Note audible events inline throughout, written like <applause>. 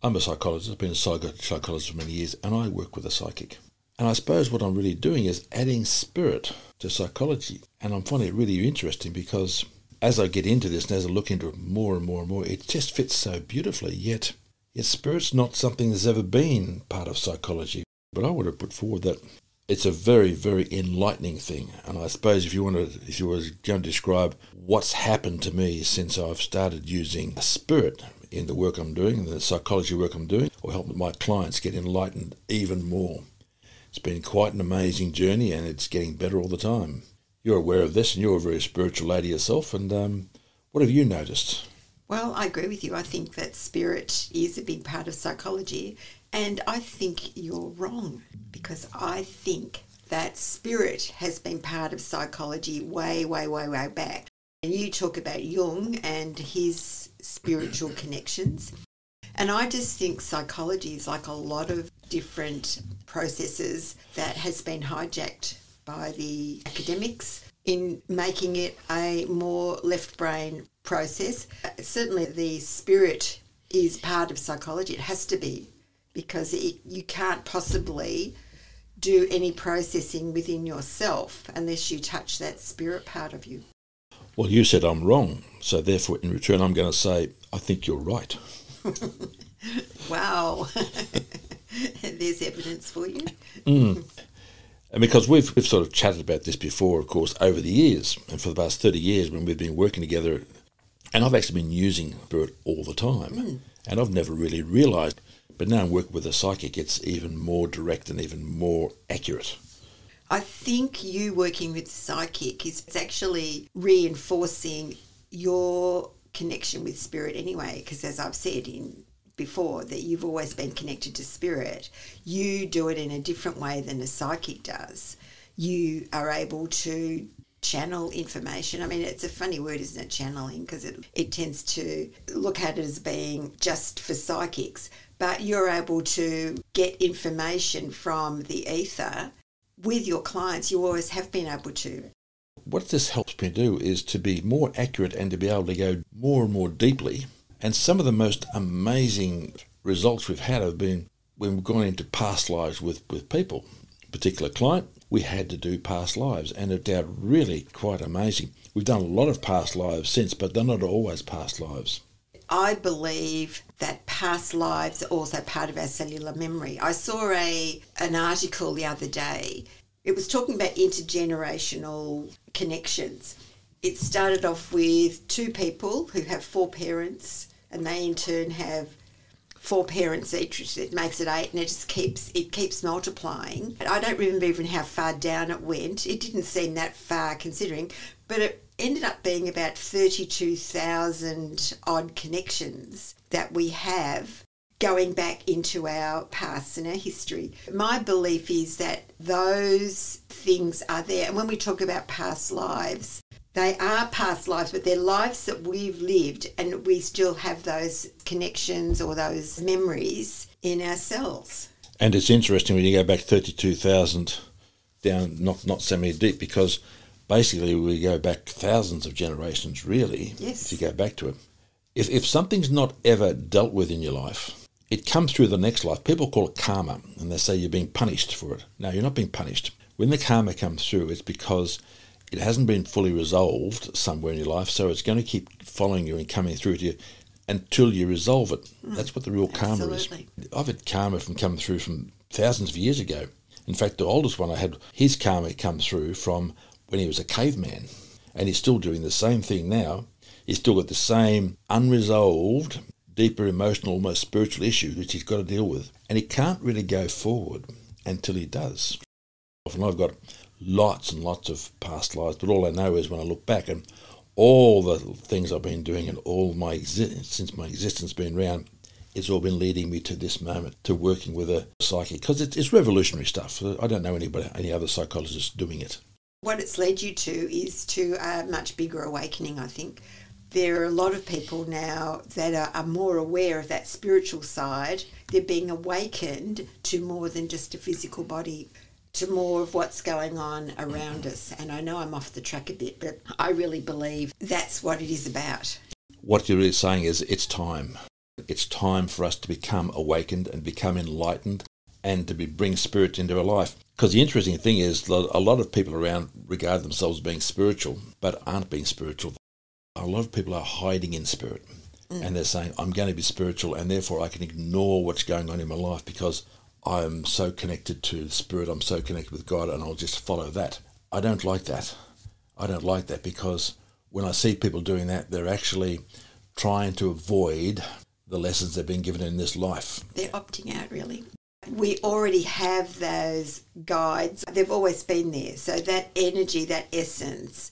I'm a psychologist, I've been a psychologist for many years, and I work with a psychic. And I suppose what I'm really doing is adding spirit to psychology. And I'm finding it really interesting because as I get into this and as I look into it more and more and more, it just fits so beautifully. Yet, yet spirit's not something that's ever been part of psychology. But I would have put forward that it's a very, very enlightening thing. And I suppose if you want to, if you were going to describe what's happened to me since I've started using spirit in the work I'm doing, the psychology work I'm doing, or help my clients get enlightened even more. It's been quite an amazing journey and it's getting better all the time. You're aware of this and you're a very spiritual lady yourself. And um, what have you noticed? Well, I agree with you. I think that spirit is a big part of psychology. And I think you're wrong because I think that spirit has been part of psychology way, way, way, way back. And you talk about Jung and his spiritual connections. And I just think psychology is like a lot of different processes that has been hijacked by the academics in making it a more left brain process. Certainly, the spirit is part of psychology. It has to be because it, you can't possibly do any processing within yourself unless you touch that spirit part of you. Well, you said I'm wrong, so therefore, in return, I'm going to say I think you're right. <laughs> wow. <laughs> There's evidence for you. Mm. And because we've, we've sort of chatted about this before, of course, over the years, and for the past 30 years when we've been working together, and I've actually been using Spirit all the time, mm. and I've never really realised. But now I'm working with a psychic, it's even more direct and even more accurate. I think you working with psychic is actually reinforcing your connection with spirit anyway, because as I've said in before that you've always been connected to spirit, you do it in a different way than a psychic does. You are able to channel information. I mean, it's a funny word, isn't it, channeling? Because it, it tends to look at it as being just for psychics, but you're able to get information from the ether with your clients. You always have been able to. What this helps me do is to be more accurate and to be able to go more and more deeply and some of the most amazing results we've had have been when we've gone into past lives with, with people. A particular client, we had to do past lives, and they're really quite amazing. We've done a lot of past lives since, but they're not always past lives. I believe that past lives are also part of our cellular memory. I saw a an article the other day. It was talking about intergenerational connections. It started off with two people who have four parents and they in turn have four parents each. It makes it eight, and it just keeps it keeps multiplying. I don't remember even how far down it went. It didn't seem that far considering, but it ended up being about thirty-two thousand odd connections that we have going back into our past and our history. My belief is that those things are there. And when we talk about past lives, they are past lives, but they're lives that we've lived, and we still have those connections or those memories in ourselves. And it's interesting when you go back 32,000 down, not, not so many deep, because basically we go back thousands of generations, really, yes. if you go back to it. If, if something's not ever dealt with in your life, it comes through the next life. People call it karma, and they say you're being punished for it. No, you're not being punished. When the karma comes through, it's because it hasn't been fully resolved somewhere in your life, so it's going to keep following you and coming through to you until you resolve it. Mm, That's what the real karma absolutely. is. I've had karma from coming through from thousands of years ago. In fact, the oldest one I had, his karma come through from when he was a caveman, and he's still doing the same thing now. He's still got the same unresolved, deeper emotional, almost spiritual issue which he's got to deal with, and he can't really go forward until he does. Often I've got lots and lots of past lives, but all I know is when I look back and all the things I've been doing and all my since my existence been around, it's all been leading me to this moment, to working with a psychic, because it's, it's revolutionary stuff. I don't know anybody, any other psychologists doing it. What it's led you to is to a much bigger awakening, I think. There are a lot of people now that are, are more aware of that spiritual side. They're being awakened to more than just a physical body to more of what's going on around us. And I know I'm off the track a bit, but I really believe that's what it is about. What you're really saying is it's time. It's time for us to become awakened and become enlightened and to be, bring spirit into our life. Because the interesting thing is, a lot of people around regard themselves as being spiritual, but aren't being spiritual. A lot of people are hiding in spirit. Mm. And they're saying, I'm going to be spiritual, and therefore I can ignore what's going on in my life because I'm so connected to spirit, I'm so connected with God, and I'll just follow that. I don't like that. I don't like that because when I see people doing that, they're actually trying to avoid the lessons they've been given in this life. They're opting out, really. We already have those guides. They've always been there. So that energy, that essence,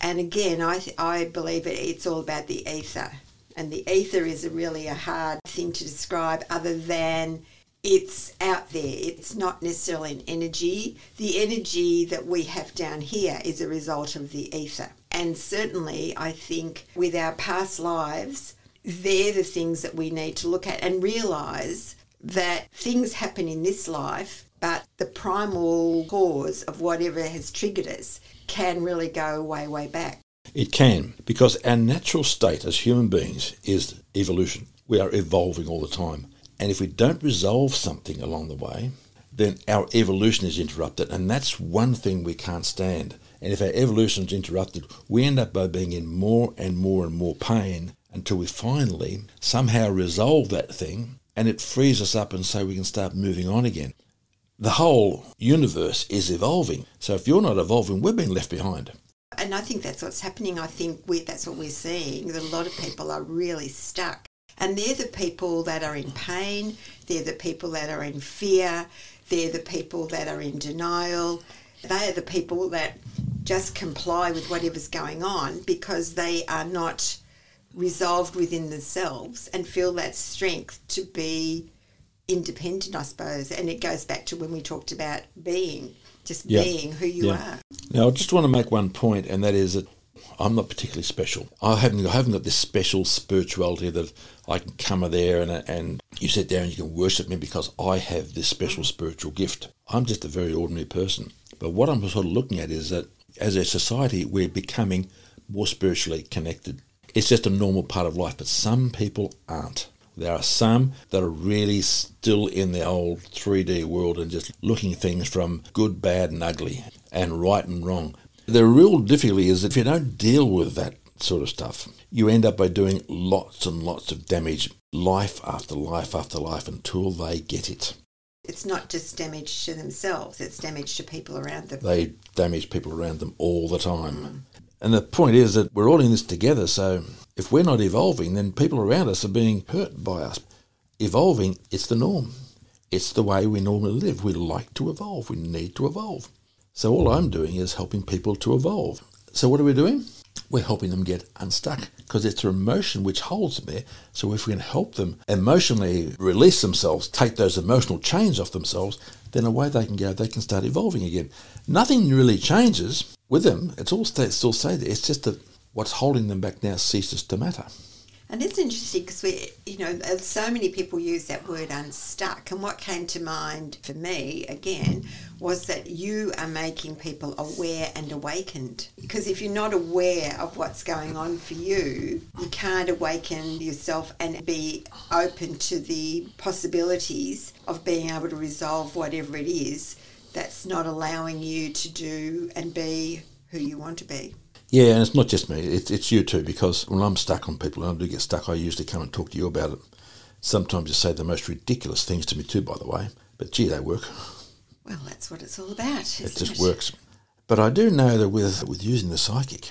and again, I, th- I believe it, it's all about the ether. And the ether is a really a hard thing to describe other than it's out there. It's not necessarily an energy. The energy that we have down here is a result of the ether. And certainly, I think with our past lives, they're the things that we need to look at and realize that things happen in this life, but the primal cause of whatever has triggered us can really go way, way back. It can, because our natural state as human beings is evolution. We are evolving all the time. And if we don't resolve something along the way, then our evolution is interrupted. And that's one thing we can't stand. And if our evolution is interrupted, we end up by being in more and more and more pain until we finally somehow resolve that thing and it frees us up and so we can start moving on again. The whole universe is evolving. So if you're not evolving, we're being left behind. And I think that's what's happening. I think we, that's what we're seeing. That a lot of people are really stuck. And they're the people that are in pain, they're the people that are in fear, they're the people that are in denial, they are the people that just comply with whatever's going on because they are not resolved within themselves and feel that strength to be independent, I suppose. And it goes back to when we talked about being, just yep. being who you are. Now, I just want to make one point, and that is that I'm not particularly special. I haven't, I haven't got this special spirituality that I can come there and, and you sit there and you can worship me because I have this special spiritual gift. I'm just a very ordinary person. But what I'm sort of looking at is that as a society, we're becoming more spiritually connected. It's just a normal part of life, but some people aren't. There are some that are really still in the old 3D world and just looking at things from good, bad, and ugly, and right and wrong. The real difficulty is if you don't deal with that sort of stuff, you end up by doing lots and lots of damage, life after life after life, until they get it. It's not just damage to themselves, it's damage to people around them. They damage people around them all the time. Mm. And the point is that we're all in this together, so if we're not evolving, then people around us are being hurt by us. Evolving, it's the norm. It's the way we normally live. We like to evolve. We need to evolve. So all I'm doing is helping people to evolve. So what are we doing? We're helping them get unstuck because it's their emotion which holds them there. So if we can help them emotionally release themselves, take those emotional chains off themselves, then away they can go. They can start evolving again. Nothing really changes with them. It's all stay, still stay there. It's just that what's holding them back now ceases to matter. And it's interesting because we, you know, uh, so many people use that word unstuck. And what came to mind for me again was that you are making people aware and awakened. Because if you're not aware of what's going on for you, you can't awaken yourself and be open to the possibilities of being able to resolve whatever it is that's not allowing you to do and be who you want to be. Yeah, and it's not just me, it's, it's you too, because when I'm stuck on people, and I do get stuck, I usually come and talk to you about it. Sometimes you say the most ridiculous things to me too, by the way, but gee, they work. Well, that's what it's all about. it just it? works. But I do know that with, with using the psychic,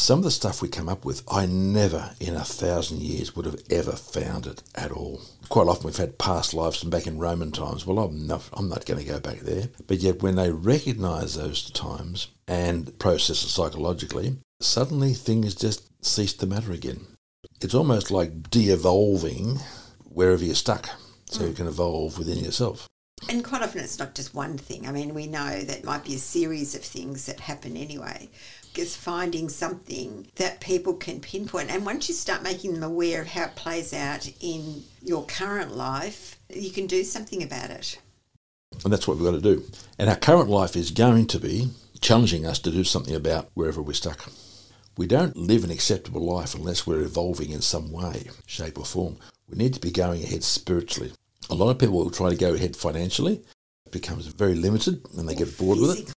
some of the stuff we come up with, I never in a thousand years would have ever found it at all. Quite often we've had past lives from back in Roman times. Well, I'm not, I'm not going to go back there. But yet when they recognise those times and process it psychologically, suddenly things just cease to matter again. It's almost like de-evolving wherever you're stuck so mm. you can evolve within yourself. And quite often it's not just one thing. I mean, we know that might be a series of things that happen anyway is finding something that people can pinpoint. And once you start making them aware of how it plays out in your current life, you can do something about it. And that's what we've got to do. And our current life is going to be challenging us to do something about wherever we're stuck. We don't live an acceptable life unless we're evolving in some way, shape, or form. We need to be going ahead spiritually. A lot of people will try to go ahead financially. It becomes very limited and they get bored with it.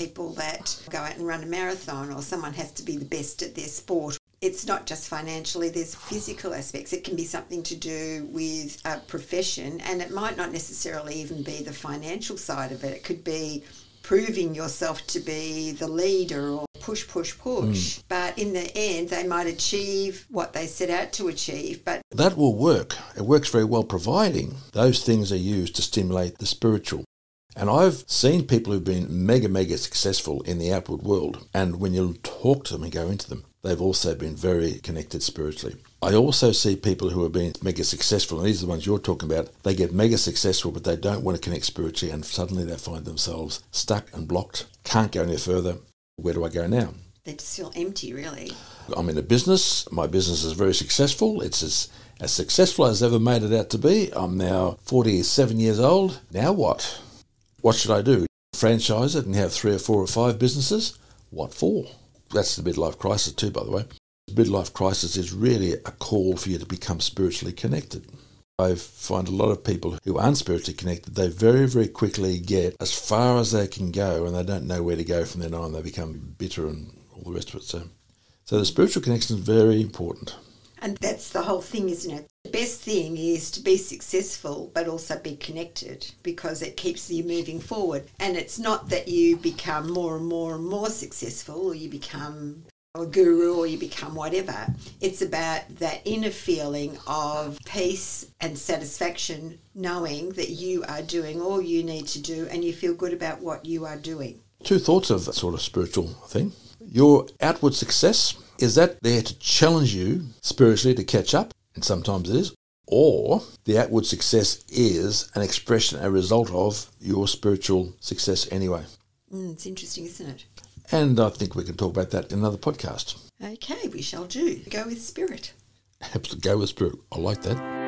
You look at people that go out and run a marathon, or someone has to be the best at their sport. It's not just financially, there's physical aspects. It can be something to do with a profession, and it might not necessarily even be the financial side of it. It could be proving yourself to be the leader or push, push, push. Mm. But in the end, they might achieve what they set out to achieve. But that will work. It works very well, providing those things are used to stimulate the spiritual. And I've seen people who've been mega, mega successful in the outward world. And when you talk to them and go into them, they've also been very connected spiritually. I also see people who have been mega successful, and these are the ones you're talking about. They get mega successful, but they don't want to connect spiritually, and suddenly they find themselves stuck and blocked, can't go any further. Where do I go now? They just feel empty, really. I'm in a business. My business is very successful. It's as, as successful as ever made it out to be. I'm now 47 years old. Now what? What should I do? Franchise it and have three or four or five businesses? What for? That's the midlife crisis, too, by the way. The midlife crisis is really a call for you to become spiritually connected. I find a lot of people who aren't spiritually connected, they very, very quickly get as far as they can go and they don't know where to go from then on. They become bitter and all the rest of it. So, so the spiritual connection is very important. And that's the whole thing, isn't it? The best thing is to be successful, but also be connected because it keeps you moving forward. And it's not that you become more and more and more successful or you become a guru or you become whatever. It's about that inner feeling of peace and satisfaction, knowing that you are doing all you need to do and you feel good about what you are doing. Two thoughts of that sort of spiritual thing. Your outward success is that there to challenge you spiritually to catch up? And sometimes it is. Or the outward success is an expression, a result of your spiritual success anyway. Mm, it's interesting, isn't it? And I think we can talk about that in another podcast. Okay, we shall do. Go with spirit. Absolutely <laughs> go with spirit. I like that.